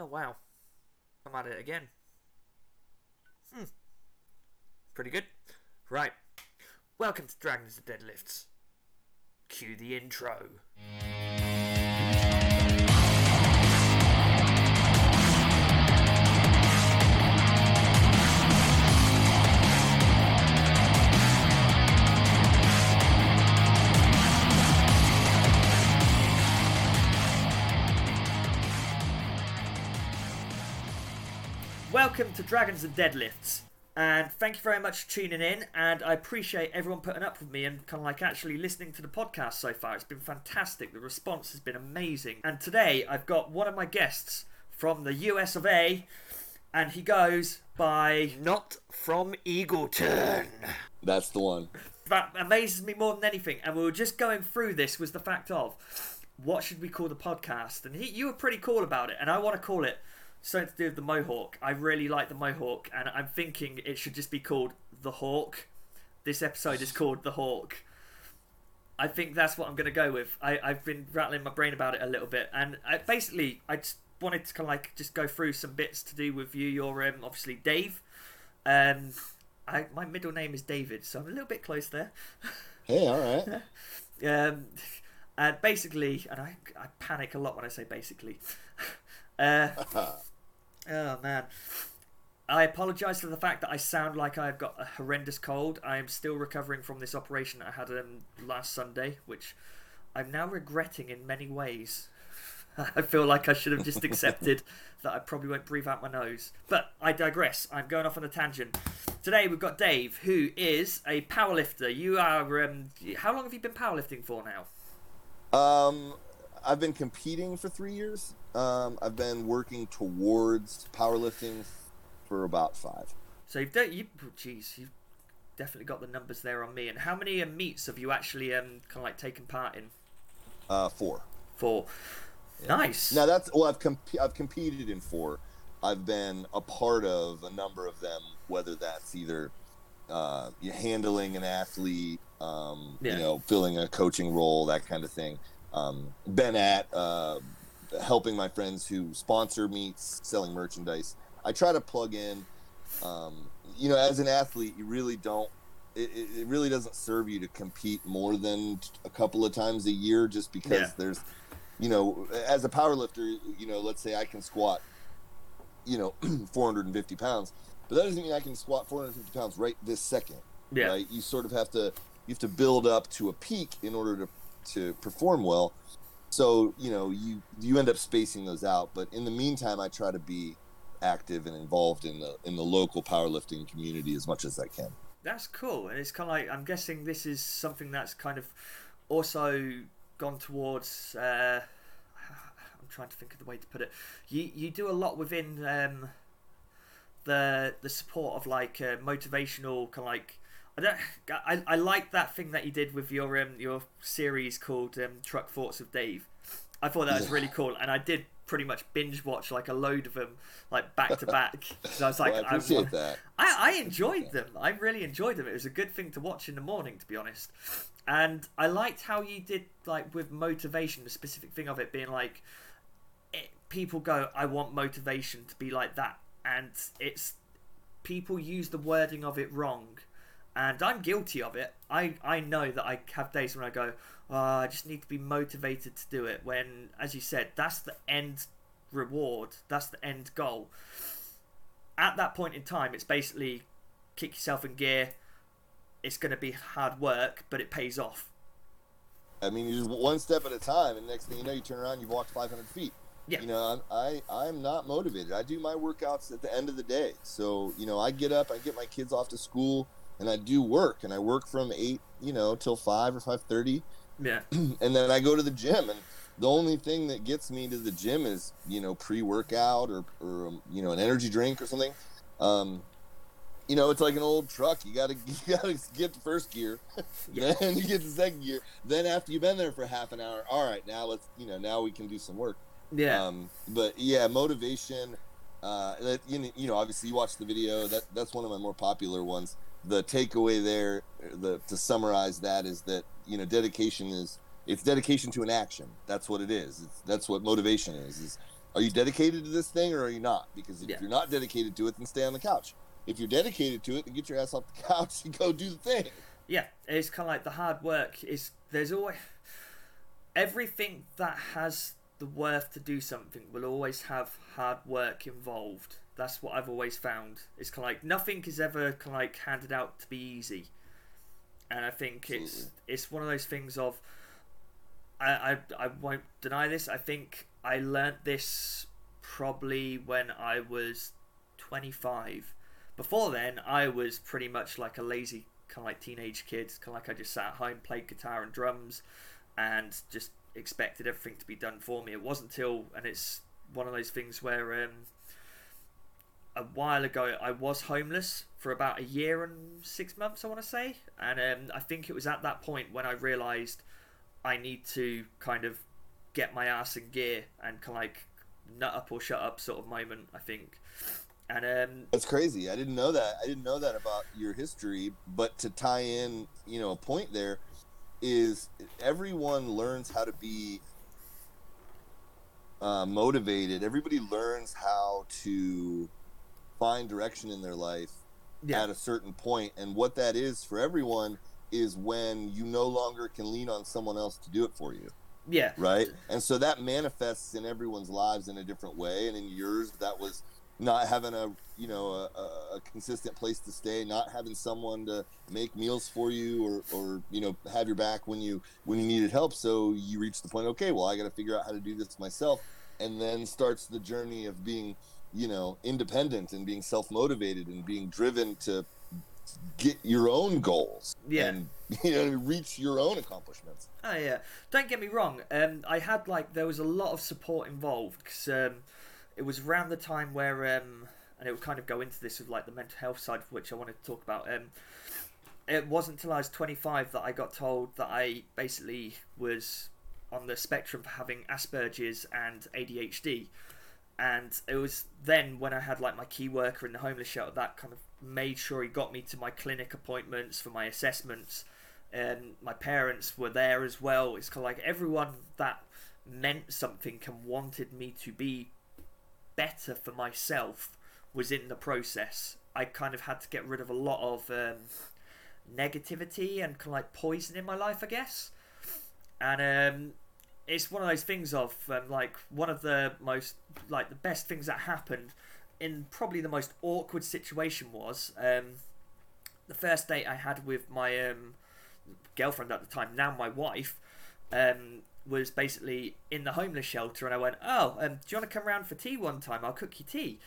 Oh wow. I'm at it again. Hmm. Pretty good. Right. Welcome to Dragons and Deadlifts. Cue the intro. Welcome to Dragons and Deadlifts. And thank you very much for tuning in. And I appreciate everyone putting up with me and kind of like actually listening to the podcast so far. It's been fantastic. The response has been amazing. And today I've got one of my guests from the US of A. And he goes by Not From Eagleton. That's the one. That amazes me more than anything. And we were just going through this was the fact of what should we call the podcast? And he, you were pretty cool about it. And I want to call it something to do with the Mohawk. I really like the Mohawk, and I'm thinking it should just be called the Hawk. This episode is called the Hawk. I think that's what I'm going to go with. I, I've been rattling my brain about it a little bit, and I, basically, I just wanted to kind of like just go through some bits to do with you. You're um, obviously Dave. Um, I, my middle name is David, so I'm a little bit close there. Hey, all right. um, and basically, and I, I panic a lot when I say basically. Uh, oh man. I apologise for the fact that I sound like I've got a horrendous cold. I am still recovering from this operation I had um, last Sunday, which I'm now regretting in many ways. I feel like I should have just accepted that I probably won't breathe out my nose. But I digress. I'm going off on a tangent. Today we've got Dave, who is a powerlifter. You are. Um, how long have you been powerlifting for now? Um, I've been competing for three years. Um, I've been working towards powerlifting for about five. So you've done, you, geez, you've definitely got the numbers there on me. And how many uh, meets have you actually um, kind of like taken part in? Uh, four. Four. Yeah. Nice. Now that's well, I've comp- I've competed in four. I've been a part of a number of them, whether that's either uh, handling an athlete, um, yeah. you know, filling a coaching role, that kind of thing. Um, been at uh, helping my friends who sponsor meets, selling merchandise. I try to plug in. Um, you know, as an athlete, you really don't. It, it, really doesn't serve you to compete more than a couple of times a year, just because yeah. there's, you know, as a power lifter, you know, let's say I can squat, you know, 450 pounds, but that doesn't mean I can squat 450 pounds right this second. Yeah. Right. You sort of have to you have to build up to a peak in order to to perform well so you know you you end up spacing those out but in the meantime i try to be active and involved in the in the local powerlifting community as much as i can. That's cool and it's kind of like i'm guessing this is something that's kind of also gone towards uh, i'm trying to think of the way to put it. You you do a lot within um, the the support of like uh, motivational kind of like I don't. I, I like that thing that you did with your um, your series called um, Truck Thoughts of Dave. I thought that was really cool, and I did pretty much binge watch like a load of them, like back to back. So I was like, well, I appreciate I, that. I, I enjoyed them. I really enjoyed them. It was a good thing to watch in the morning, to be honest. And I liked how you did like with motivation, the specific thing of it being like, it, people go, I want motivation to be like that, and it's people use the wording of it wrong and I'm guilty of it. I, I know that I have days when I go, oh, I just need to be motivated to do it. When, as you said, that's the end reward, that's the end goal. At that point in time, it's basically kick yourself in gear. It's going to be hard work, but it pays off. I mean, just one step at a time, and next thing you know, you turn around, you've walked 500 feet. Yeah. You know, I I'm not motivated. I do my workouts at the end of the day. So you know, I get up, I get my kids off to school and I do work, and I work from eight, you know, till five or five thirty. Yeah. and then I go to the gym, and the only thing that gets me to the gym is you know pre-workout or or um, you know an energy drink or something. Um, you know, it's like an old truck. You gotta you gotta get the first gear, then you get the second gear. Then after you've been there for half an hour, all right, now let's you know now we can do some work. Yeah. Um, but yeah, motivation. Uh, that, you know, obviously you watch the video. That that's one of my more popular ones the takeaway there, the to summarize that is that you know dedication is it's dedication to an action. That's what it is. It's, that's what motivation is. Is are you dedicated to this thing or are you not? Because if yeah. you're not dedicated to it, then stay on the couch. If you're dedicated to it, then get your ass off the couch and go do the thing. Yeah, it's kind of like the hard work is. There's always everything that has the worth to do something will always have hard work involved. That's what I've always found. It's kind of like nothing is ever kind of like handed out to be easy, and I think Absolutely. it's it's one of those things of. I, I I won't deny this. I think I learnt this probably when I was 25. Before then, I was pretty much like a lazy kind of like teenage kid, kind of like I just sat at home, played guitar and drums, and just expected everything to be done for me. It wasn't until, and it's one of those things where um, a while ago I was homeless for about a year and six months, I want to say, and um, I think it was at that point when I realised I need to kind of get my ass in gear and kind of like nut up or shut up sort of moment. I think. And um, that's crazy. I didn't know that. I didn't know that about your history. But to tie in, you know, a point there is everyone learns how to be uh, motivated. Everybody learns how to find direction in their life yeah. at a certain point, and what that is for everyone is when you no longer can lean on someone else to do it for you. Yeah. Right. And so that manifests in everyone's lives in a different way, and in yours, that was not having a you know a, a, consistent place to stay not having someone to make meals for you or or you know have your back when you when you needed help so you reach the point okay well i got to figure out how to do this myself and then starts the journey of being you know independent and being self-motivated and being driven to get your own goals yeah and you know reach your own accomplishments oh yeah don't get me wrong um i had like there was a lot of support involved because um it was around the time where, um, and it would kind of go into this with like the mental health side, of which I wanted to talk about. Um, it wasn't until I was 25 that I got told that I basically was on the spectrum for having Asperger's and ADHD. And it was then when I had like my key worker in the homeless shelter that kind of made sure he got me to my clinic appointments for my assessments. And my parents were there as well. It's kind of like everyone that meant something and wanted me to be better for myself was in the process. I kind of had to get rid of a lot of um, negativity and kind of like poison in my life, I guess. And um, it's one of those things of um, like one of the most like the best things that happened in probably the most awkward situation was um, the first date I had with my um, girlfriend at the time, now my wife. Um, was basically in the homeless shelter, and I went, "Oh, um, do you want to come around for tea one time? I'll cook you tea."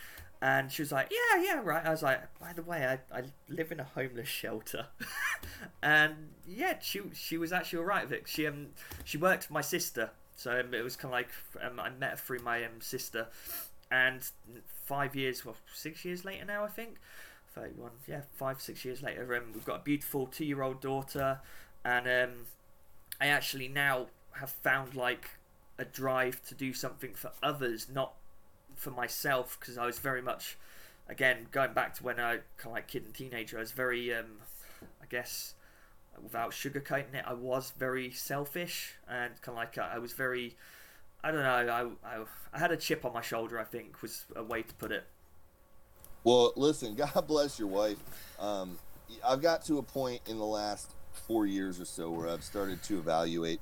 And she was like, "Yeah, yeah, right." I was like, "By the way, I, I live in a homeless shelter," and yeah, she she was actually alright with it. She um she worked for my sister, so um, it was kind of like um, I met her through my um sister, and five years, well, six years later now, I think. 31, yeah, five, six years later, um, we've got a beautiful two year old daughter, and um, I actually now have found like a drive to do something for others, not for myself, because I was very much, again, going back to when I kind of like kid and teenager, I was very, um, I guess, without sugarcoating it, I was very selfish and kind of like I was very, I don't know, I, I, I had a chip on my shoulder. I think was a way to put it. Well, listen, God bless your wife. Um, I've got to a point in the last four years or so where I've started to evaluate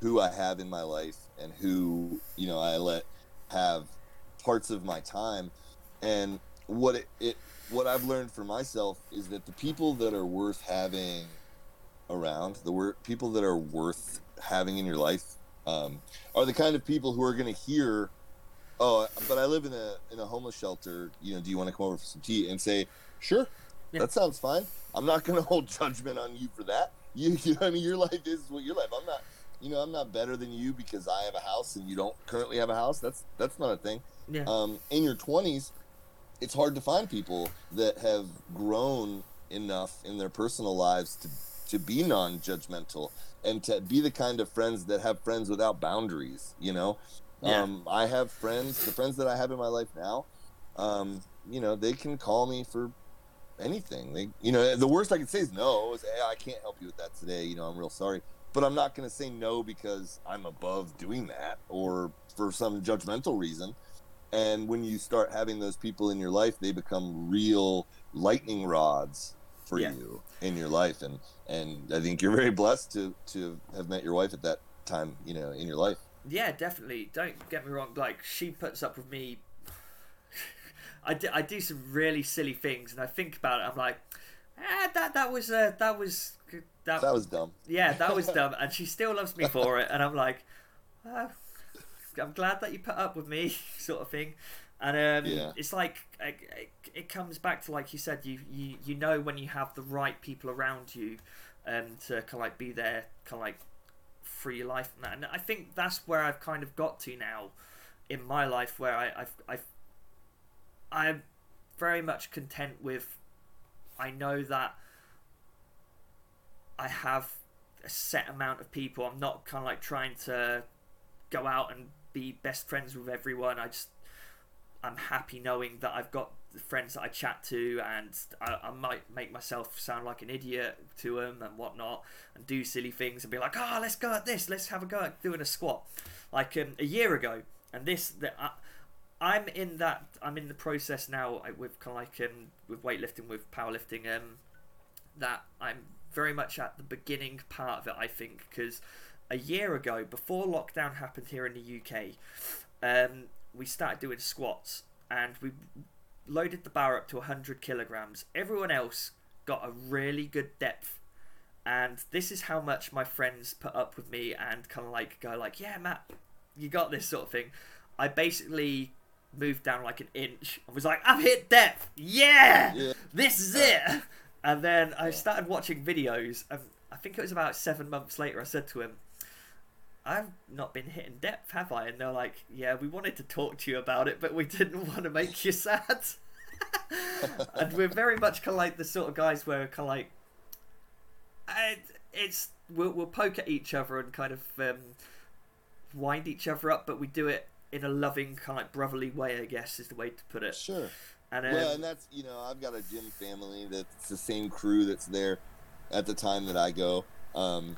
who I have in my life and who you know I let have parts of my time. And what it, it what I've learned for myself is that the people that are worth having around the wor- people that are worth having in your life um, are the kind of people who are going to hear oh but I live in a in a homeless shelter. You know do you want to come over for some tea? and say sure. Yeah. that sounds fine. I'm not going to hold judgment on you for that. You, you know I mean? Your life is what your life. I'm not you know, I'm not better than you because I have a house and you don't currently have a house. That's that's not a thing. Yeah. Um, in your 20s, it's hard to find people that have grown enough in their personal lives to to be non-judgmental and to be the kind of friends that have friends without boundaries. You know, yeah. um, I have friends. The friends that I have in my life now, um, you know, they can call me for anything. They, you know, the worst I can say is no. Is hey, I can't help you with that today. You know, I'm real sorry but I'm not going to say no because I'm above doing that or for some judgmental reason. And when you start having those people in your life, they become real lightning rods for yeah. you in your life. And and I think you're very blessed to to have met your wife at that time, you know, in your life. Yeah, definitely. Don't get me wrong. Like she puts up with me. I do, I do some really silly things, and I think about it. I'm like, ah, that that was uh, that was that, that was dumb. Yeah, that was dumb, and she still loves me for it. And I'm like, oh, I'm glad that you put up with me, sort of thing. And um, yeah. it's like it, it, comes back to like you said, you, you you know when you have the right people around you, um, to kind of like be there, kind of like free your life and that. And I think that's where I've kind of got to now in my life, where I, I've I've I'm very much content with. I know that I have a set amount of people. I'm not kind of like trying to go out and be best friends with everyone. I just I'm happy knowing that I've got friends that I chat to, and I, I, might make myself sound like an idiot to them and whatnot, and do silly things and be like, "Oh, let's go at this. Let's have a go at doing a squat." Like um, a year ago, and this that I, am in that I'm in the process now with kind of like um, with weightlifting, with powerlifting, um, that I'm very much at the beginning part of it. I think because a year ago, before lockdown happened here in the UK, um, we started doing squats and we loaded the bar up to 100 kilograms. Everyone else got a really good depth. And this is how much my friends put up with me and kind of like go like, yeah, Matt, you got this sort of thing. I basically moved down like an inch. I was like, I've hit depth. Yeah, yeah. this is it. And then I started watching videos. And I think it was about seven months later. I said to him, I've not been hitting depth, have I? And they're like, Yeah, we wanted to talk to you about it, but we didn't want to make you sad. and we're very much kind of like the sort of guys where kind of like, it's we'll, we'll poke at each other and kind of um, wind each other up, but we do it in a loving, kind of like brotherly way. I guess is the way to put it. Sure. And, um, well, and that's you know I've got a gym family that's the same crew that's there at the time that I go. Um,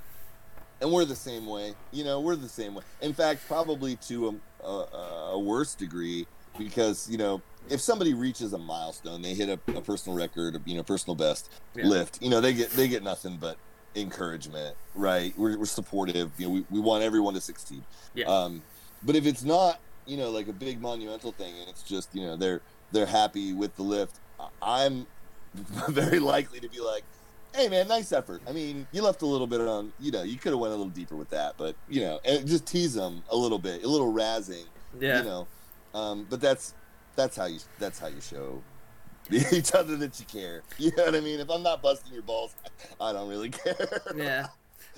and we're the same way. You know, we're the same way. In fact, probably to a, a, a worse degree because you know if somebody reaches a milestone, they hit a, a personal record, you know, personal best yeah. lift. You know, they get they get nothing but encouragement, right? We're, we're supportive. You know, we, we want everyone to succeed. Yeah. Um, but if it's not, you know, like a big monumental thing, and it's just you know they're they're happy with the lift, I'm very likely to be like, hey man, nice effort. I mean, you left a little bit on, you know, you could have went a little deeper with that, but you know, and just tease them a little bit, a little razzing, yeah. you know. Um, but that's that's how you that's how you show each other that you care. You know what I mean? If I'm not busting your balls, I don't really care. yeah,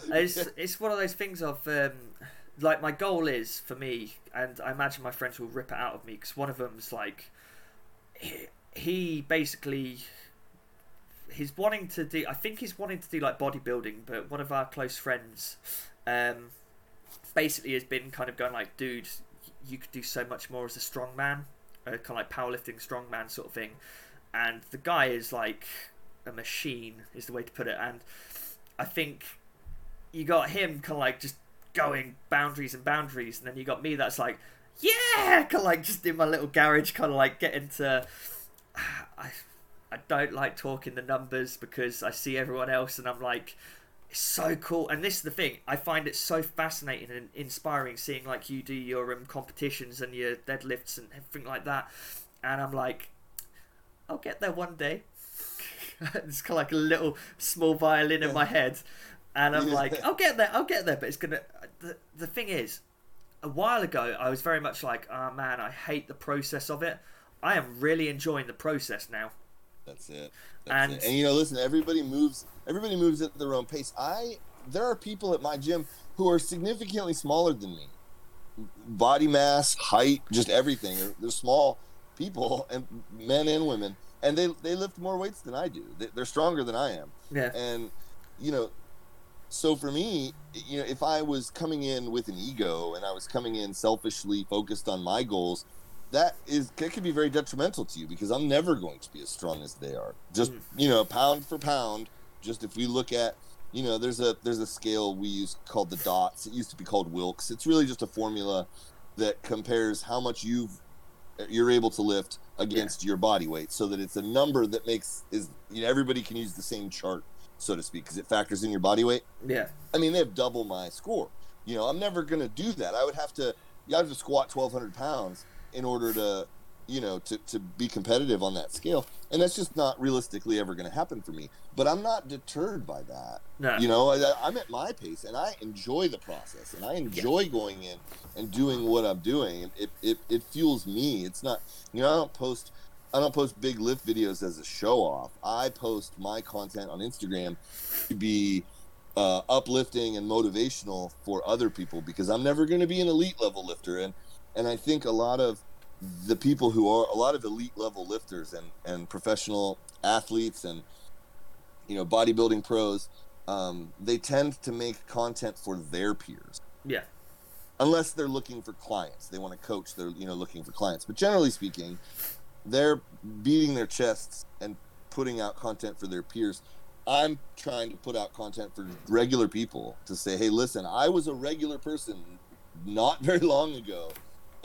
it's it's one of those things of um, like my goal is for me, and I imagine my friends will rip it out of me because one of them's like he, he basically he's wanting to do. I think he's wanting to do like bodybuilding, but one of our close friends, um, basically has been kind of going like, dude, you could do so much more as a strongman, uh, kind of like powerlifting strongman sort of thing. And the guy is like a machine, is the way to put it. And I think you got him kind of like just going boundaries and boundaries, and then you got me that's like, yeah, kind of like just in my little garage, kind of like getting to. I I don't like talking the numbers because I see everyone else and I'm like, it's so cool. And this is the thing, I find it so fascinating and inspiring seeing like you do your um, competitions and your deadlifts and everything like that. And I'm like, I'll get there one day. it's kind of like a little small violin in my head. And I'm like, I'll get there, I'll get there. But it's going to. The, the thing is, a while ago, I was very much like, oh man, I hate the process of it. I am really enjoying the process now. That's it. That's and, it. and you know, listen, everybody moves. Everybody moves at their own pace. I there are people at my gym who are significantly smaller than me. Body mass, height, just everything. They're, they're small people, and men and women, and they they lift more weights than I do. They, they're stronger than I am. Yeah. And you know, so for me, you know, if I was coming in with an ego and I was coming in selfishly focused on my goals, that is that could be very detrimental to you because I'm never going to be as strong as they are. Just mm. you know, pound for pound. Just if we look at you know, there's a there's a scale we use called the dots. It used to be called Wilks. It's really just a formula that compares how much you've you're able to lift against yeah. your body weight so that it's a number that makes is you know everybody can use the same chart so to speak because it factors in your body weight yeah i mean they have double my score you know i'm never going to do that i would have to you have to squat 1200 pounds in order to you know, to, to be competitive on that scale. And that's just not realistically ever going to happen for me. But I'm not deterred by that. No. You know, I, am at my pace and I enjoy the process and I enjoy yeah. going in and doing what I'm doing. And it, it, it fuels me. It's not, you know, I don't post. I don't post big lift videos as a show off. I post my content on Instagram to be uh, uplifting and motivational for other people because I'm never going to be an elite level lifter. And and I think a lot of the people who are a lot of elite level lifters and, and professional athletes and you know bodybuilding pros um, they tend to make content for their peers. Yeah. Unless they're looking for clients. They want to coach they're you know looking for clients. But generally speaking they're beating their chests and putting out content for their peers. I'm trying to put out content for regular people to say hey listen i was a regular person not very long ago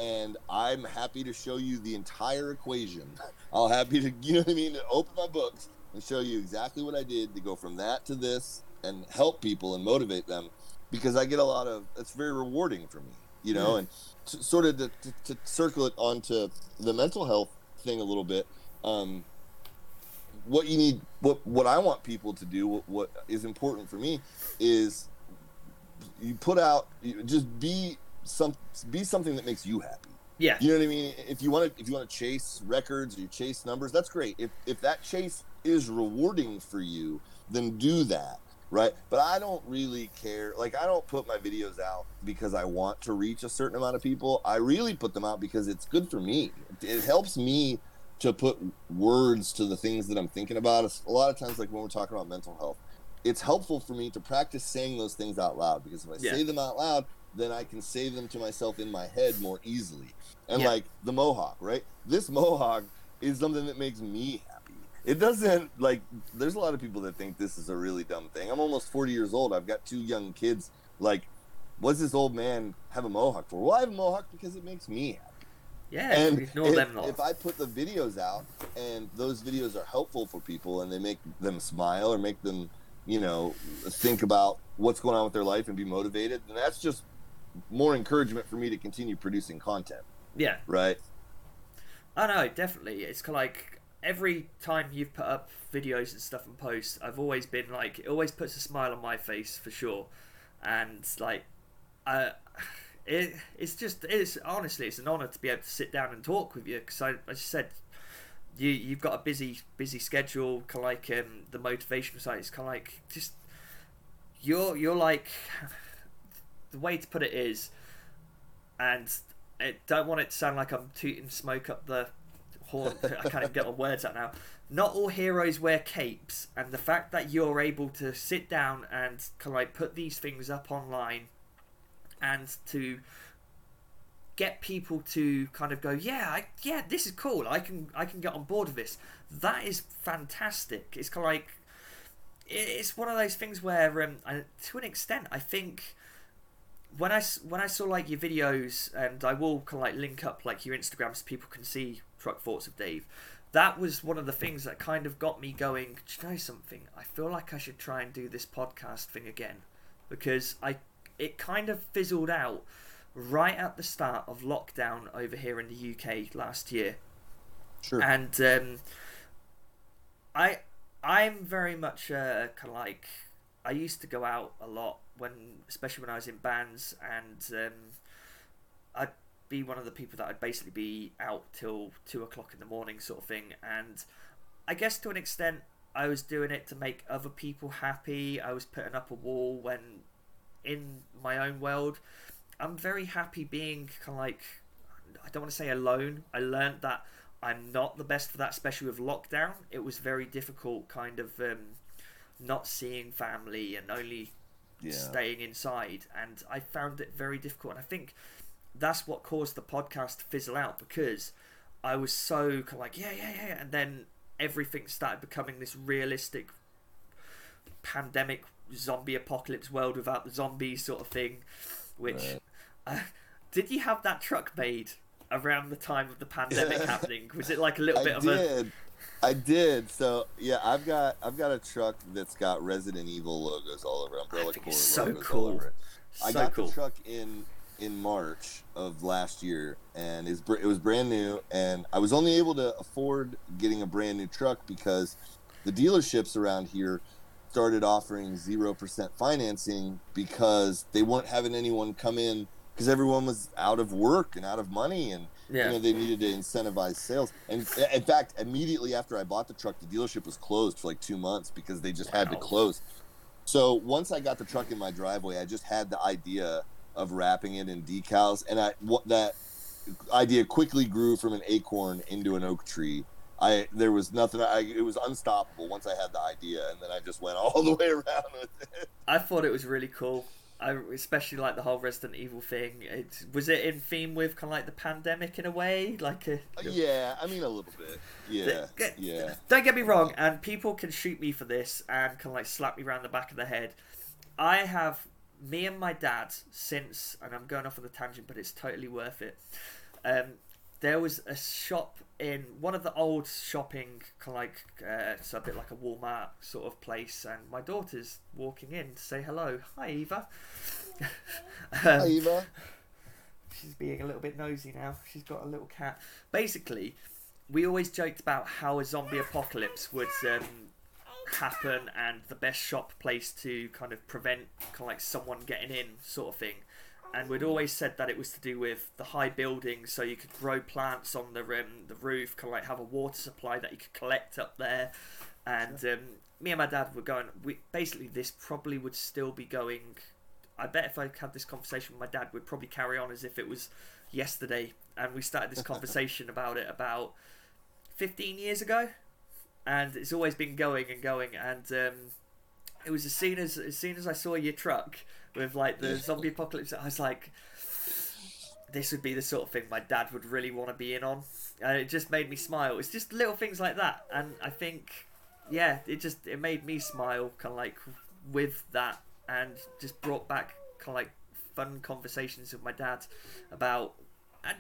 and I'm happy to show you the entire equation. I'll happy to, you know what I mean, to open my books and show you exactly what I did to go from that to this and help people and motivate them because I get a lot of it's very rewarding for me, you know, and to, sort of to, to, to, circle it onto the mental health thing a little bit. Um, what you need, what what I want people to do, what, what is important for me, is you put out, you just be some be something that makes you happy. Yeah. You know what I mean? If you want to if you want to chase records or you chase numbers, that's great. If if that chase is rewarding for you, then do that. Right? But I don't really care. Like I don't put my videos out because I want to reach a certain amount of people. I really put them out because it's good for me. It helps me to put words to the things that I'm thinking about. A lot of times like when we're talking about mental health, it's helpful for me to practice saying those things out loud because if I yeah. say them out loud, then I can say them to myself in my head more easily. And yeah. like the mohawk, right? This mohawk is something that makes me happy. It doesn't like there's a lot of people that think this is a really dumb thing. I'm almost 40 years old. I've got two young kids. Like, what's this old man have a mohawk for? Well, I have a mohawk because it makes me happy. Yeah, and if, if, I put the videos out and those videos are helpful for people and they make them smile or make them, you know, think about what's going on with their life and be motivated, then that's just more encouragement for me to continue producing content. Yeah. Right. I know, definitely. It's like every time you've put up videos and stuff and posts, I've always been like, it always puts a smile on my face for sure. And like, uh, it, it's just, it's honestly, it's an honor to be able to sit down and talk with you because I, I just said, you you've got a busy busy schedule. Kind of like um, the motivation site is kind of like just you're you're like the way to put it is, and I don't want it to sound like I'm tooting smoke up the horn. I can't even get my words out now. Not all heroes wear capes, and the fact that you're able to sit down and kind of like put these things up online, and to get people to kind of go, yeah, I, yeah, this is cool. I can I can get on board with this. That is fantastic. It's kind of like it's one of those things where, um, to an extent, I think when I when I saw like your videos, and I will kind of like link up like your Instagram so people can see truck thoughts of Dave. That was one of the things that kind of got me going. Do you know something? I feel like I should try and do this podcast thing again because I it kind of fizzled out right at the start of lockdown over here in the UK last year. Sure. And um, I I'm very much uh, kind of like I used to go out a lot when, especially when I was in bands, and um, I'd be one of the people that I'd basically be out till two o'clock in the morning, sort of thing. And I guess to an extent, I was doing it to make other people happy. I was putting up a wall when, in my own world, I'm very happy being kind of like, I don't want to say alone. I learned that I'm not the best for that, especially with lockdown. It was very difficult, kind of. Um, not seeing family and only yeah. staying inside. And I found it very difficult. And I think that's what caused the podcast to fizzle out because I was so kind of like, yeah, yeah, yeah. And then everything started becoming this realistic pandemic zombie apocalypse world without the zombies sort of thing. Which, right. uh, did you have that truck made around the time of the pandemic happening? Was it like a little I bit of did. a? I did. So yeah, I've got I've got a truck that's got Resident Evil logos all over. Umbrella Corps so logos cool. all over it. So I got cool. the truck in in March of last year, and it's, it was brand new. And I was only able to afford getting a brand new truck because the dealerships around here started offering zero percent financing because they weren't having anyone come in because everyone was out of work and out of money and Yeah. you know they needed to incentivize sales. And in fact immediately after i bought the truck the dealership was closed for like two months because they just had to close. So once i got the truck in my driveway i just had the idea of wrapping it in decals and i what that idea quickly grew from an acorn into an oak tree. I there was nothing i it was unstoppable once i had the idea and then i just went all the way around with it. I thought it was really cool. I especially like the whole Resident Evil thing. It was it in theme with kind of like the pandemic in a way, like a. yeah i mean a little bit yeah Get- yeah Don't get me wrong, and people can shoot me for this and can like slap me around the back of the head. I have me and my dad since, and I'm going off on the tangent, but it's totally worth it. Um, there was a shop in one of the old shopping, kind of like uh, it's a bit like a Walmart sort of place, and my daughter's walking in to say hello. Hi, Eva. Hi, um, eva she's being a little bit nosy now. She's got a little cat. Basically, we always joked about how a zombie apocalypse would um, happen and the best shop place to kind of prevent kind of like someone getting in, sort of thing. And we'd always said that it was to do with the high buildings, so you could grow plants on the um, the roof, kind of like have a water supply that you could collect up there. And um, me and my dad were going. We basically this probably would still be going I bet if I had this conversation with my dad, we'd probably carry on as if it was yesterday. And we started this conversation about it about 15 years ago, and it's always been going and going. And um, it was as soon as as soon as I saw your truck with like the zombie apocalypse, I was like, this would be the sort of thing my dad would really want to be in on. And it just made me smile. It's just little things like that, and I think, yeah, it just it made me smile, kind of like with that, and just brought back kind of like fun conversations with my dad about, and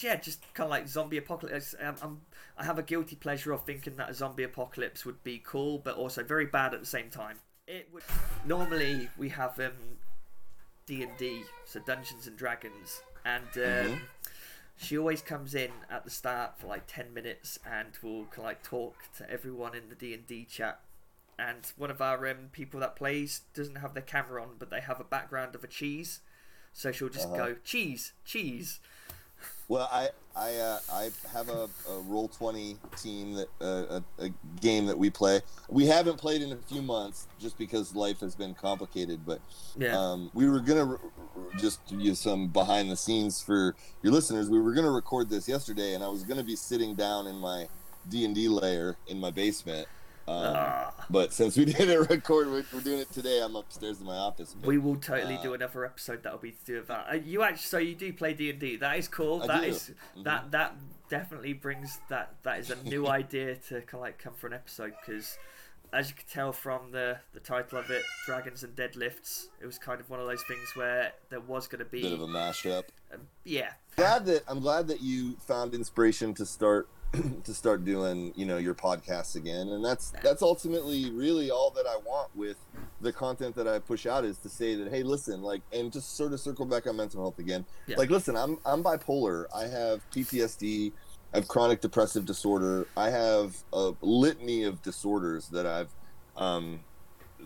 yeah, just kind of like zombie apocalypse. Um, I'm, I have a guilty pleasure of thinking that a zombie apocalypse would be cool, but also very bad at the same time. It would normally we have um D and D, so Dungeons and Dragons, and um, Mhm. she always comes in at the start for like ten minutes and will like talk to everyone in the D and D chat. And one of our um, people that plays doesn't have their camera on, but they have a background of a cheese, so she'll just Uh-huh. go cheese, cheese. Well, I I uh, I have a, a roll twenty team that uh, a, a game that we play. We haven't played in a few months just because life has been complicated. But Yeah. um, we were gonna re- just you some behind the scenes for your listeners. We were gonna record this yesterday, and I was gonna be sitting down in my D and D layer in my basement. Um, Ah. but since we didn't record, we're, we're doing it today. I'm upstairs in my office. But, We will totally Uh, do another episode that'll be to do with that. Uh, you actually, so you do play D and D. That is cool. I That is Mhm. that that definitely brings that that is a new idea to kind of like come for an episode because, as you can tell from the the title of it, Dragons and Deadlifts, it was kind of one of those things where there was going to be, a bit of a mashup. um, yeah, glad that I'm glad that you found inspiration to start to start doing you know your podcasts again. And that's that's ultimately really all that I want with the content that I push out is to say that hey listen like and just sort of circle back on mental health again. Yeah. like listen I'm I'm bipolar. I have PTSD I have chronic depressive disorder. I have a litany of disorders that I've um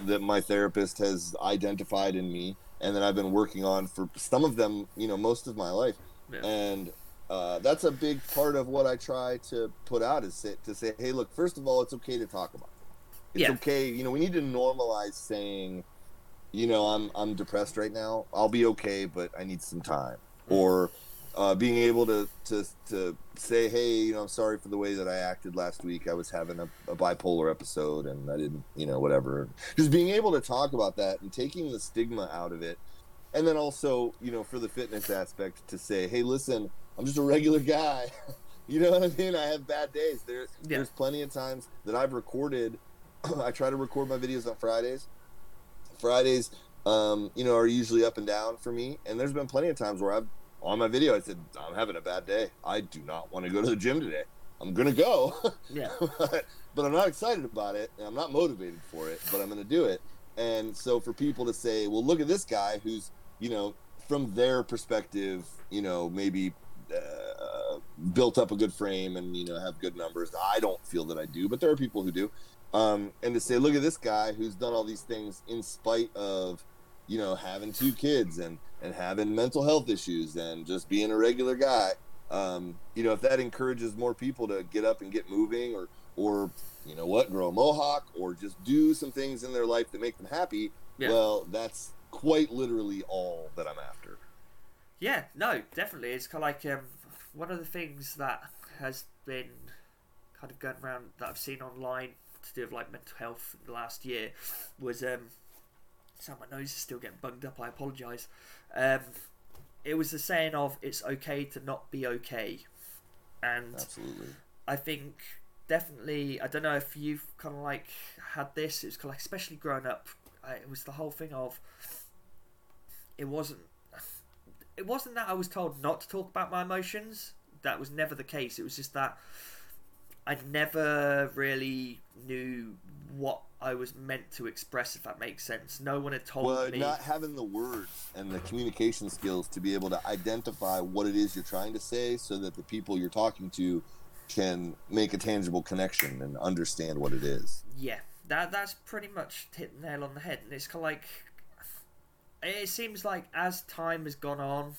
that my therapist has identified in me and that I've been working on for some of them you know most of my life. Yeah. and uh, that's a big part of what I try to put out is to say, hey, look, first of all, it's okay to talk about. It. It's Yeah. okay, you know, we need to normalize saying, you know, I'm I'm depressed right now. I'll be okay, but I need some time. Or uh, being able to, to to say, hey, you know, I'm sorry for the way that I acted last week. I was having a, a bipolar episode, and I didn't, you know, whatever. Just being able to talk about that and taking the stigma out of it and then also you know for the fitness aspect to say hey listen i'm just a regular guy you know what i mean i have bad days there, Yeah. there's plenty of times that i've recorded i try to record my videos on fridays fridays um, you know are usually up and down for me and there's been plenty of times where i've on my video, I said, I'm having a bad day. I do not want to go to the gym today. I'm gonna go. Yeah. but, but I'm not excited about it, and I'm not motivated for it. But I'm gonna do it. And so for people to say, well, look at this guy who's, you know, from their perspective, you know, maybe uh, built up a good frame and you know have good numbers. I don't feel that I do, but there are people who do. Um, and to say, look at this guy who's done all these things in spite of, you know, having two kids and and having mental health issues and just being a regular guy. Um, you know, if that encourages more people to get up and get moving, or or you know what, grow a mohawk, or just do some things in their life that make them happy, yeah. well, that's quite literally all that I'm after. Yeah, no, definitely. It's kind of like um, one of the things that has been kind of going around that I've seen online to do with like mental health in the last year was um, sound my nose is still getting bunged up. I apologise. Um, it was the saying of "it's okay to not be okay," and absolutely, I think definitely. I don't know if you've kind of like had this. It's kind of like, especially growing up. it was the whole thing of it wasn't it wasn't that I was told not to talk about my emotions. That was never the case. It was just that I never really knew what I was meant to express, if that makes sense. No one had told well, me. not having the words and the communication skills to be able to identify what it is you're trying to say so that the people you're talking to can make a tangible connection and understand what it is. Yeah, that that's pretty much hit the nail on the head. And it's kind of like it seems like as time has gone on,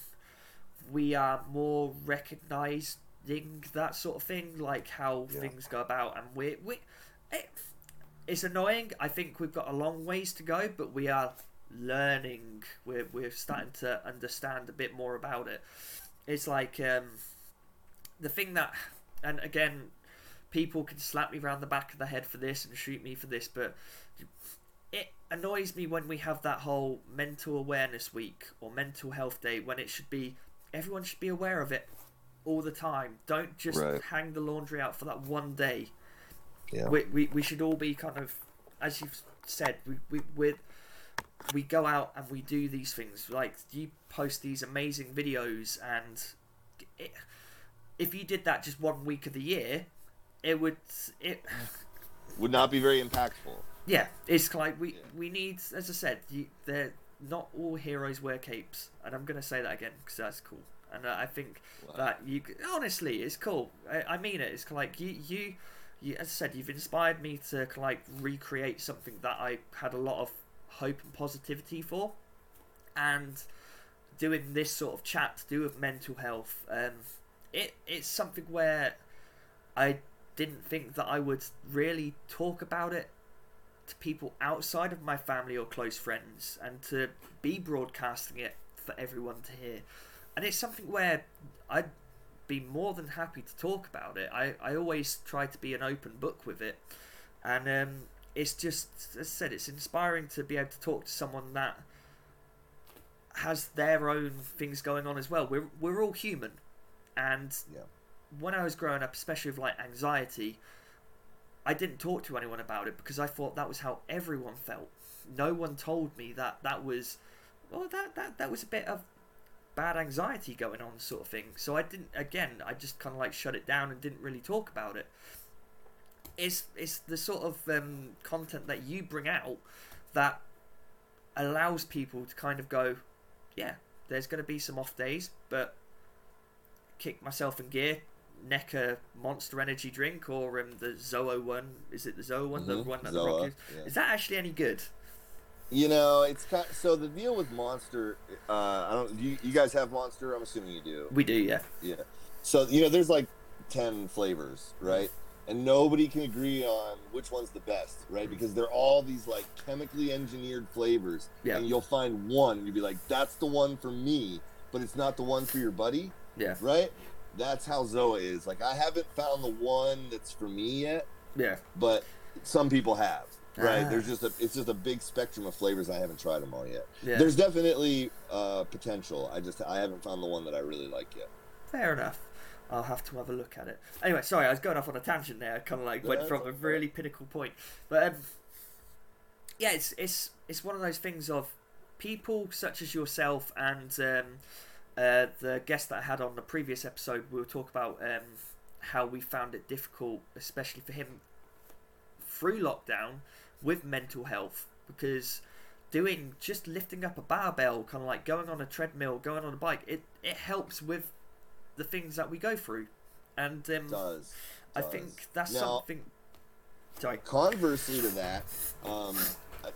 we are more recognizing that sort of thing, like how yeah. things go about, and we we it, it's annoying. I think we've got a long ways to go, but we are learning. We're we're starting to understand a bit more about it. It's like um, the thing that, and again, people can slap me around the back of the head for this and shoot me for this, but it annoys me when we have that whole mental awareness week or mental health day when it should be everyone should be aware of it all the time. Don't just right. hang the laundry out for that one day. Yeah. We, we, we should all be kind of, as you've said, we, we, we we go out and we do these things. Like, you post these amazing videos, and it, if you did that just one week of the year, it would. it Would not be very impactful. Yeah, it's like we yeah. we need, as I said, you, they're not all heroes wear capes, and I'm gonna say that again because that's cool. And uh, I think wow. that you honestly, it's cool. I, I, mean it. It's like you you. You, as I said, you've inspired me to like recreate something that I had a lot of hope and positivity for, and doing this sort of chat to do with mental health. Um, it it's something where I didn't think that I would really talk about it to people outside of my family or close friends and to be broadcasting it for everyone to hear. And it's something where I'd be more than happy to talk about it. I, I always try to be an open book with it. And um, it's just, as I said, it's inspiring to be able to talk to someone that has their own things going on as well. We're, we're all human. And yeah. when I was growing up, especially with like anxiety, I didn't talk to anyone about it because I thought that was how everyone felt. No one told me that that was, well, that that that was a bit of bad anxiety going on, sort of thing. So I didn't. Again, I just kind of like shut it down and didn't really talk about it. It's it's the sort of um, content that you bring out that allows people to kind of go, yeah, there's going to be some off days, but kick myself in gear, NECA Monster Energy drink or um, the Zoa one. Is it the Zoa one? Mm-hmm. The one that Zoa, the Rock yeah. Is that actually any good? You know, it's kind of, so the deal with Monster. Uh, I don't. You, you guys have Monster? I'm assuming you do. We do, yeah. Yeah. So you know, there's like ten flavors, right? And nobody can agree on which one's the best, right? Because they're all these like chemically engineered flavors, yeah. and you'll find one, and you'll be like, "That's the one for me," but it's not the one for your buddy. Yeah. Right that's how Zoa is. Like I haven't found the one that's for me yet. Yeah. But some people have. Right. Ah. There's just a it's just a big spectrum of flavors. I haven't tried them all yet. Yeah. There's definitely uh, potential. I just I haven't found the one that I really like yet. Fair enough. I'll have to have a look at it. Anyway, sorry, I was going off on a tangent there. I kind of like went from a really pinnacle point, but um, yeah, it's it's it's one of those things of people such as yourself and um, uh, the guest that I had on the previous episode, we will talk about um, how we found it difficult, especially for him through lockdown with mental health, because doing just lifting up a barbell, kind of like going on a treadmill, going on a bike, it it helps with the things that we go through, and um, does, I think that's now, something. Sorry. Conversely to that, um,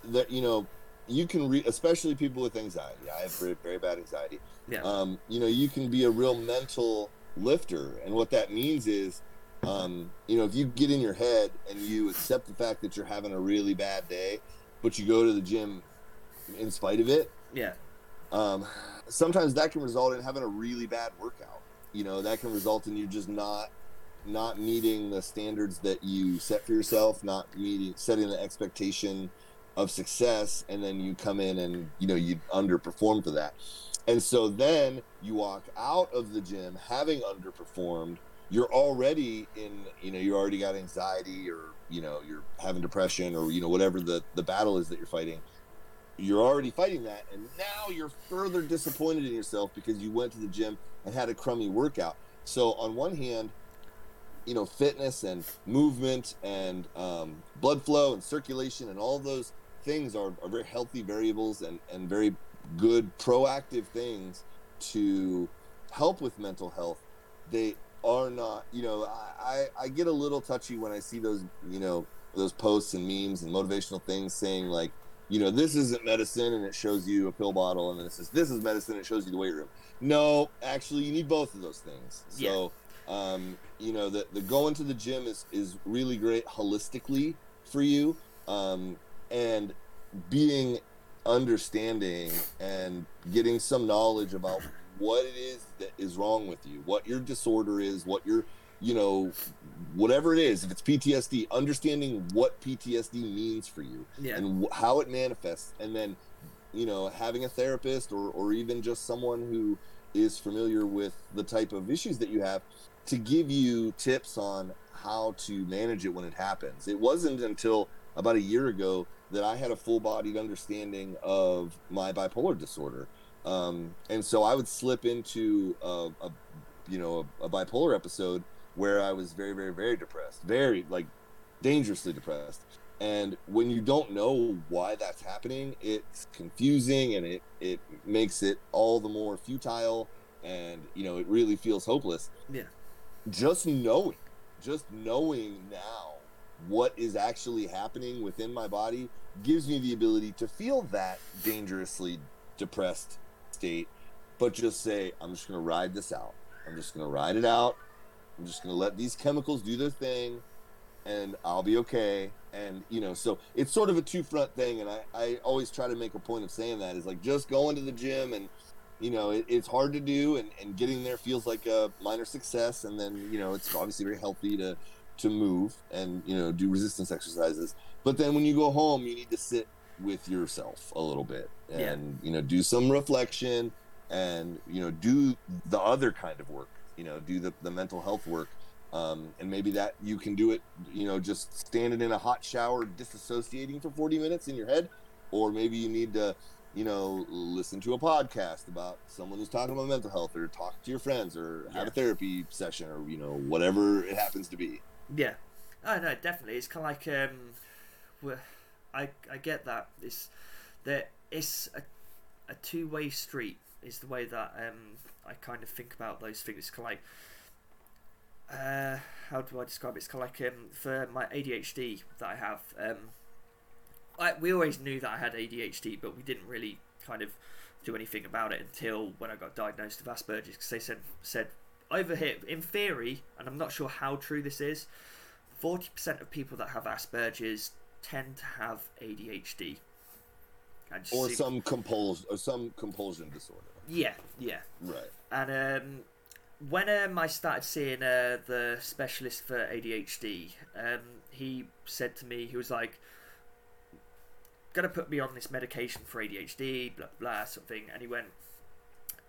that you know, you can read, especially people with anxiety. I have very, very bad anxiety. Yeah. Um, you know, you can be a real mental lifter, and what that means is, um, you know, if you get in your head and you accept the fact that you're having a really bad day, but you go to the gym in spite of it. Yeah. Um, sometimes that can result in having a really bad workout. You know, that can result in you just not not meeting the standards that you set for yourself, not meeting setting the expectation of success, and then you come in and you know you underperform for that. And so then you walk out of the gym having underperformed. You're already in, you know, you already got anxiety or, you know, you're having depression or, you know, whatever the, the battle is that you're fighting you're already fighting that and now you're further disappointed in yourself because you went to the gym and had a crummy workout so on one hand you know fitness and movement and um, blood flow and circulation and all those things are, are very healthy variables and, and very good proactive things to help with mental health they are not you know I, I, I get a little touchy when i see those you know those posts and memes and motivational things saying like you know, this isn't medicine and it shows you a pill bottle, and then it says this is medicine, it shows you the weight room. No, actually, you need both of those things. So, yeah. um, you know, the, the going to the gym is, is really great holistically for you. Um, and being understanding and getting some knowledge about what it is that is wrong with you, what your disorder is, what your you know, whatever it is, if it's PTSD, understanding what PTSD means for you yeah. and how it manifests, and then, you know, having a therapist or, or even just someone who is familiar with the type of issues that you have to give you tips on how to manage it when it happens. It wasn't until about a year ago that I had a full bodied understanding of my bipolar disorder. Um, and so I would slip into a, a you know, a, a bipolar episode where I was very, very, very depressed, very like dangerously depressed. And when you don't know why that's happening, it's confusing and it, it makes it all the more futile and, you know, it really feels hopeless. Yeah. Just knowing, just knowing now what is actually happening within my body gives me the ability to feel that dangerously depressed state, but just say, I'm just going to ride this out. I'm just going to ride it out. I'm just going to let these chemicals do their thing and I'll be okay. And, you know, so it's sort of a two front thing. And I, I always try to make a point of saying that is like just going to the gym and, you know, it, it's hard to do and, and getting there feels like a minor success. And then, you know, it's obviously very healthy to, to move and, you know, do resistance exercises. But then when you go home, you need to sit with yourself a little bit and, yeah. you know, do some reflection and, you know, do the other kind of work you know do the, the mental health work um, and maybe that you can do it you know just standing in a hot shower disassociating for 40 minutes in your head or maybe you need to you know listen to a podcast about someone who's talking about mental health or talk to your friends or have yeah. a therapy session or you know whatever it happens to be yeah oh no definitely it's kind of like um i i get that it's that it's a, a two-way street is the way that um I kind of think about those things. It's kind of like, uh, how do I describe it? It's kind of like um, for my ADHD that I have. Um, I, we always knew that I had ADHD, but we didn't really kind of do anything about it until when I got diagnosed with Asperger's because they said said over here in theory, and I'm not sure how true this is. Forty percent of people that have Asperger's tend to have ADHD, or some compulsion or some compulsion disorder. Yeah, yeah. Right. And um, when um, I started seeing uh, the specialist for ADHD, um, he said to me, he was like, "Gonna put me on this medication for ADHD, blah blah, sort of thing." And he went,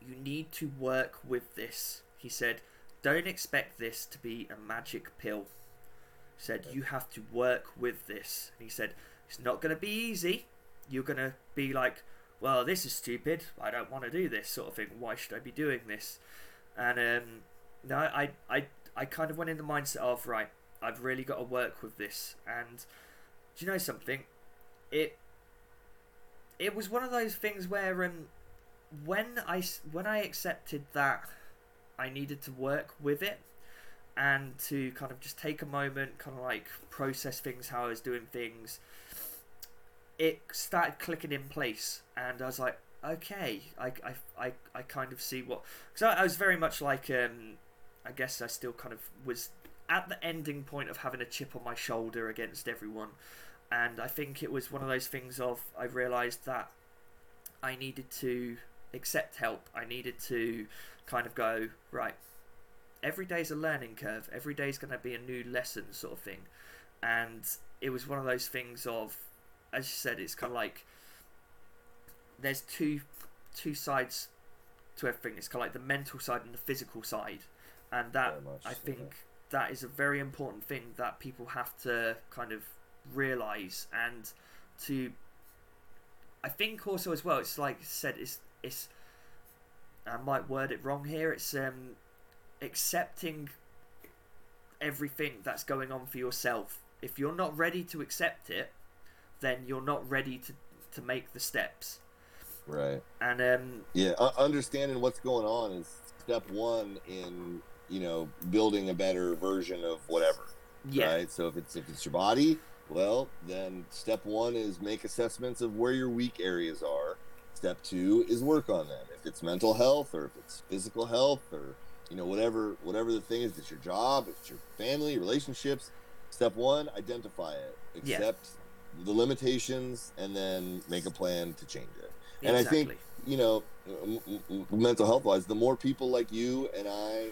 "You need to work with this." He said, "Don't expect this to be a magic pill." He said, "You have to work with this." And he said, "It's not gonna be easy. You're gonna be like." well, this is stupid. I don't want to do this sort of thing. Why should I be doing this? And um, no, I, I, I kind of went in the mindset of right. I've really got to work with this. And do you know something? It, it was one of those things where um, when I when I accepted that I needed to work with it and to kind of just take a moment, kind of like process things, how I was doing things, it started clicking in place, and I was like, okay, I, I, I, I kind of see what. Because I, I, was very much like, um, I guess I still kind of was at the ending point of having a chip on my shoulder against everyone, and I think it was one of those things of I realised that I needed to accept help. I needed to kind of go right. Every day's a learning curve. Every day's going to be a new lesson, sort of thing. And it was one of those things of as you said, it's kind of like there's two two sides to everything. It's kind of like the mental side and the physical side, and that I think yeah. that is a very important thing that people have to kind of realize and to. I think also as well, it's like I said, it's it's. I might word it wrong here. It's um, accepting everything that's going on for yourself. If you're not ready to accept it, then you're not ready to to make the steps. Right. And um yeah, understanding what's going on is step 1 in, you know, building a better version of whatever. Yeah. Right? So if it's if it's your body, well, then step 1 is make assessments of where your weak areas are. Step 2 is work on them. If it's mental health or if it's physical health or you know whatever whatever the thing is, it's your job, it's your family, relationships, step 1, identify it. Accept yeah the limitations and then make a plan to change it. Exactly. And I think, you know, mental health wise, the more people like you and I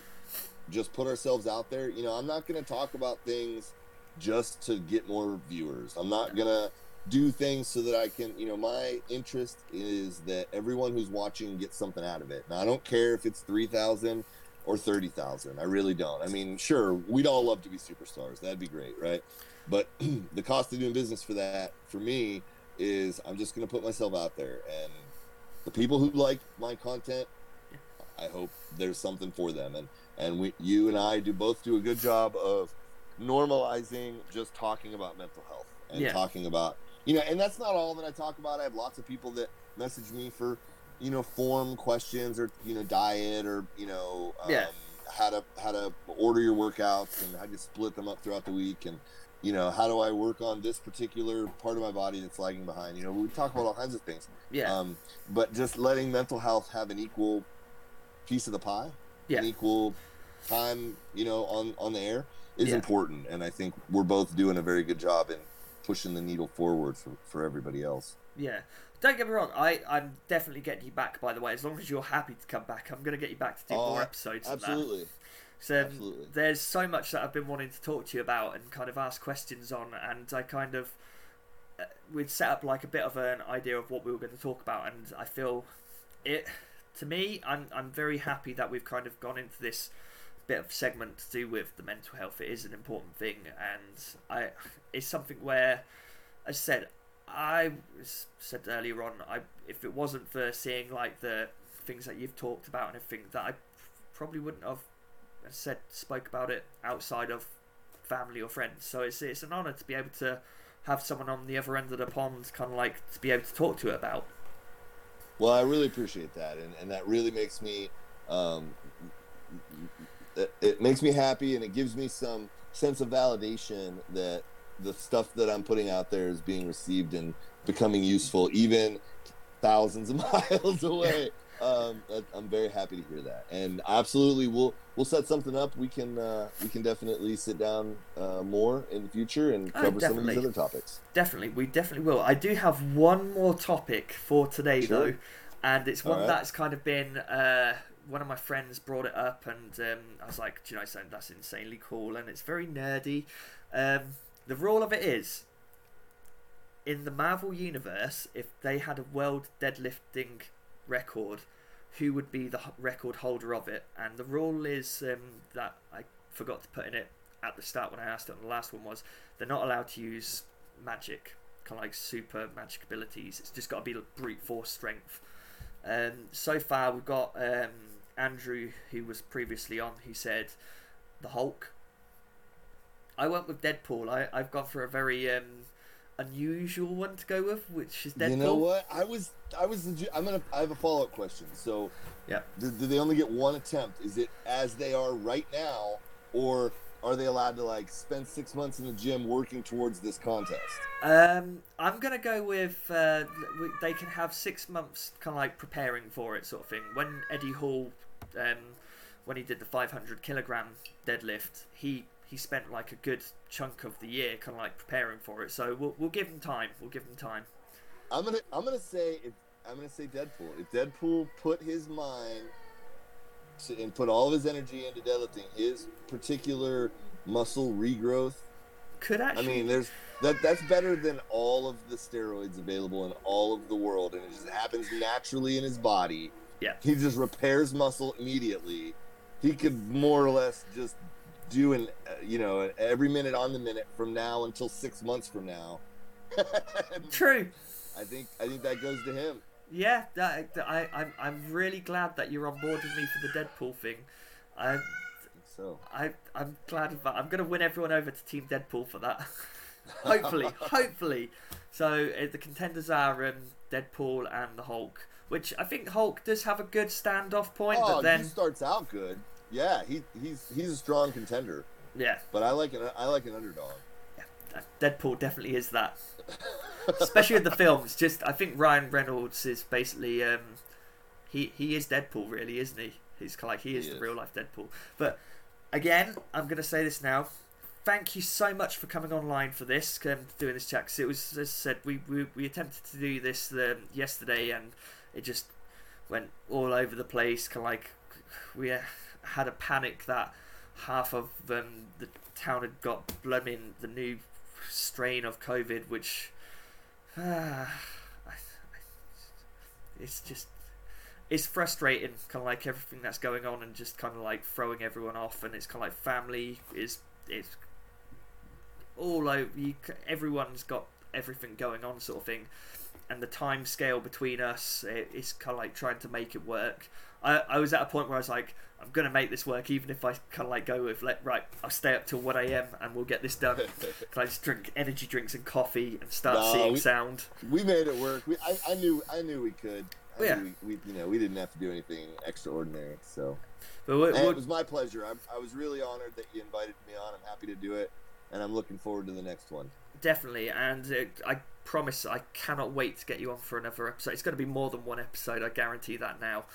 just put ourselves out there, you know, I'm not going to talk about things just to get more viewers. I'm not going to do things so that I can, you know, my interest is that everyone who's watching gets something out of it. Now, I don't care if it's 3,000 or 30,000. I really don't. I mean, sure, we'd all love to be superstars. That'd be great, right? But the cost of doing business for that, for me, is I'm just going to put myself out there. And the people who like my content, I hope there's something for them. And and we, you and I do both do a good job of normalizing just talking about mental health and yeah. talking about you know. And that's not all that I talk about. I have lots of people that message me for you know form questions or you know diet or you know um, yeah. how to how to order your workouts and how to split them up throughout the week and you know, how do I work on this particular part of my body that's lagging behind? You know, we talk about all kinds of things. Yeah. Um, but just letting mental health have an equal piece of the pie, yeah. an equal time, you know, on on the air is yeah. important. And I think we're both doing a very good job in pushing the needle forward for, for everybody else. Yeah. Don't get me wrong, I, I'm definitely getting you back, by the way. As long as you're happy to come back, I'm going to get you back to do oh, more episodes. Absolutely. So um, there's so much that I've been wanting to talk to you about and kind of ask questions on, and I kind of uh, we'd set up like a bit of an idea of what we were going to talk about, and I feel it to me, I'm I'm very happy that we've kind of gone into this bit of segment to do with the mental health. It is an important thing, and I it's something where, as I said, I said earlier on, I if it wasn't for seeing like the things that you've talked about and everything that I probably wouldn't have said spoke about it outside of family or friends. So it's it's an honour to be able to have someone on the other end of the pond, kind of like to be able to talk to it about. Well, I really appreciate that, and and that really makes me. Um, it, it makes me happy, and it gives me some sense of validation that the stuff that I'm putting out there is being received and becoming useful, even thousands of miles away um, I'm very happy to hear that, and absolutely, we'll we'll set something up. We can uh, we can definitely sit down uh, more in the future and oh, cover oh, some of these other topics. Definitely, we definitely will. I do have one more topic for today sure. though, and it's one right. that's kind of been. Uh, one of my friends brought it up, and um, I was like, "Do you know something? That's insanely cool, and it's very nerdy." Um, the rule of it is, in the Marvel universe, if they had a world deadlifting record, who would be the record holder of it. And the rule is um, that I forgot to put in it at the start when I asked it the last one was they're not allowed to use magic. kind of like super magic abilities. It's just got to be brute force strength. Um, so far, we've got um, Andrew, who was previously on. He said the Hulk. I went with Deadpool. I I've gone for a very um, unusual one to go with, which is Deadpool. You know what? I was I was I'm gonna I have a follow up question. So yeah, do, do they only get one attempt? Is it as they are right now, or are they allowed to like spend six months in the gym working towards this contest? Um, I'm gonna go with uh, they can have six months kind of like preparing for it, sort of thing. When Eddie Hall, um, when he did the 500 kilogram deadlift, he he spent like a good chunk of the year kind of like preparing for it. So we'll we'll give him time. We'll give him time. I'm gonna I'm gonna say if, I'm gonna say Deadpool. If Deadpool put his mind to, and put all of his energy into deadlifting, his particular muscle regrowth could actually. I mean, there's that that's better than all of the steroids available in all of the world, and it just happens naturally in his body. Yeah, he just repairs muscle immediately. He could more or less just doing, uh, you know, every minute on the minute from now until six months from now. True. I think I think that goes to him. Yeah, that, I I'm I'm really glad that you're on board with me for the Deadpool thing. I so I I'm glad of that. I'm gonna win everyone over to Team Deadpool for that. hopefully, hopefully. So uh, the contenders are um, Deadpool and the Hulk, which I think Hulk does have a good standoff point, oh, but then he starts out good. Yeah, he he's he's a strong contender. Yeah, but I like an I like an underdog. Yeah, Deadpool definitely is that. Especially in the films, just I think Ryan Reynolds is basically um, he he is Deadpool, really, isn't he? He's kind of like he is he the is. real life Deadpool. But again, I'm going to say this now. Thank you so much for coming online for this, um, doing this chat. Cause it was, as I said, we, we, we attempted to do this um, yesterday and it just went all over the place. Like we had a panic that half of um, the town had got blooming the new strain of COVID, which uh, it's just it's frustrating, kind of like everything that's going on, and just kind of like throwing everyone off. And it's kind of like family is it's all over. You, everyone's got everything going on, sort of thing. And the time scale between us, it, it's kind of like trying to make it work. I, I was at a point where I was like, I'm gonna make this work, even if I kind of like go with let right. I'll stay up till one a.m. and we'll get this done. Can I just drink energy drinks and coffee and start no, seeing we, sound? We made it work. We, I, I knew I knew we could. I yeah. We, we, you know we didn't have to do anything extraordinary. So, but what, what, it was my pleasure. I, I was really honored that you invited me on. I'm happy to do it, and I'm looking forward to the next one. Definitely, and uh, I promise I cannot wait to get you on for another episode. It's going to be more than one episode. I guarantee that now.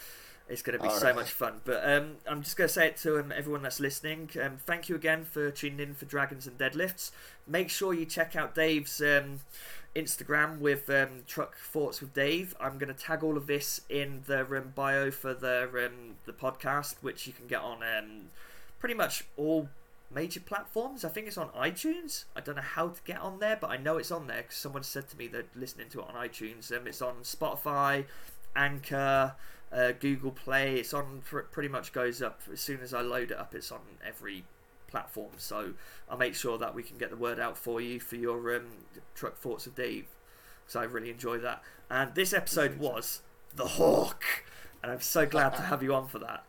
It's going to be All so right. much fun. But um, I'm just going to say it to um, everyone that's listening. Um, thank you again for tuning in for Dragons and Deadlifts. Make sure you check out Dave's um, Instagram with um, Truck Thoughts with Dave. I'm going to tag all of this in the um, bio for the the podcast, which you can get on pretty much all major platforms. I think it's on iTunes. I don't know how to get on there, but I know it's on there because someone said to me they're listening to it on iTunes. Um, it's on Spotify, Anchor, uh, Google Play. It's on pretty much goes up as soon as I load it up. It's on every platform. So I'll make sure that we can get the word out for you for your um, truck thoughts of Dave. So I really enjoy that. And this episode was the Hawk, and I'm so glad to have you on for that.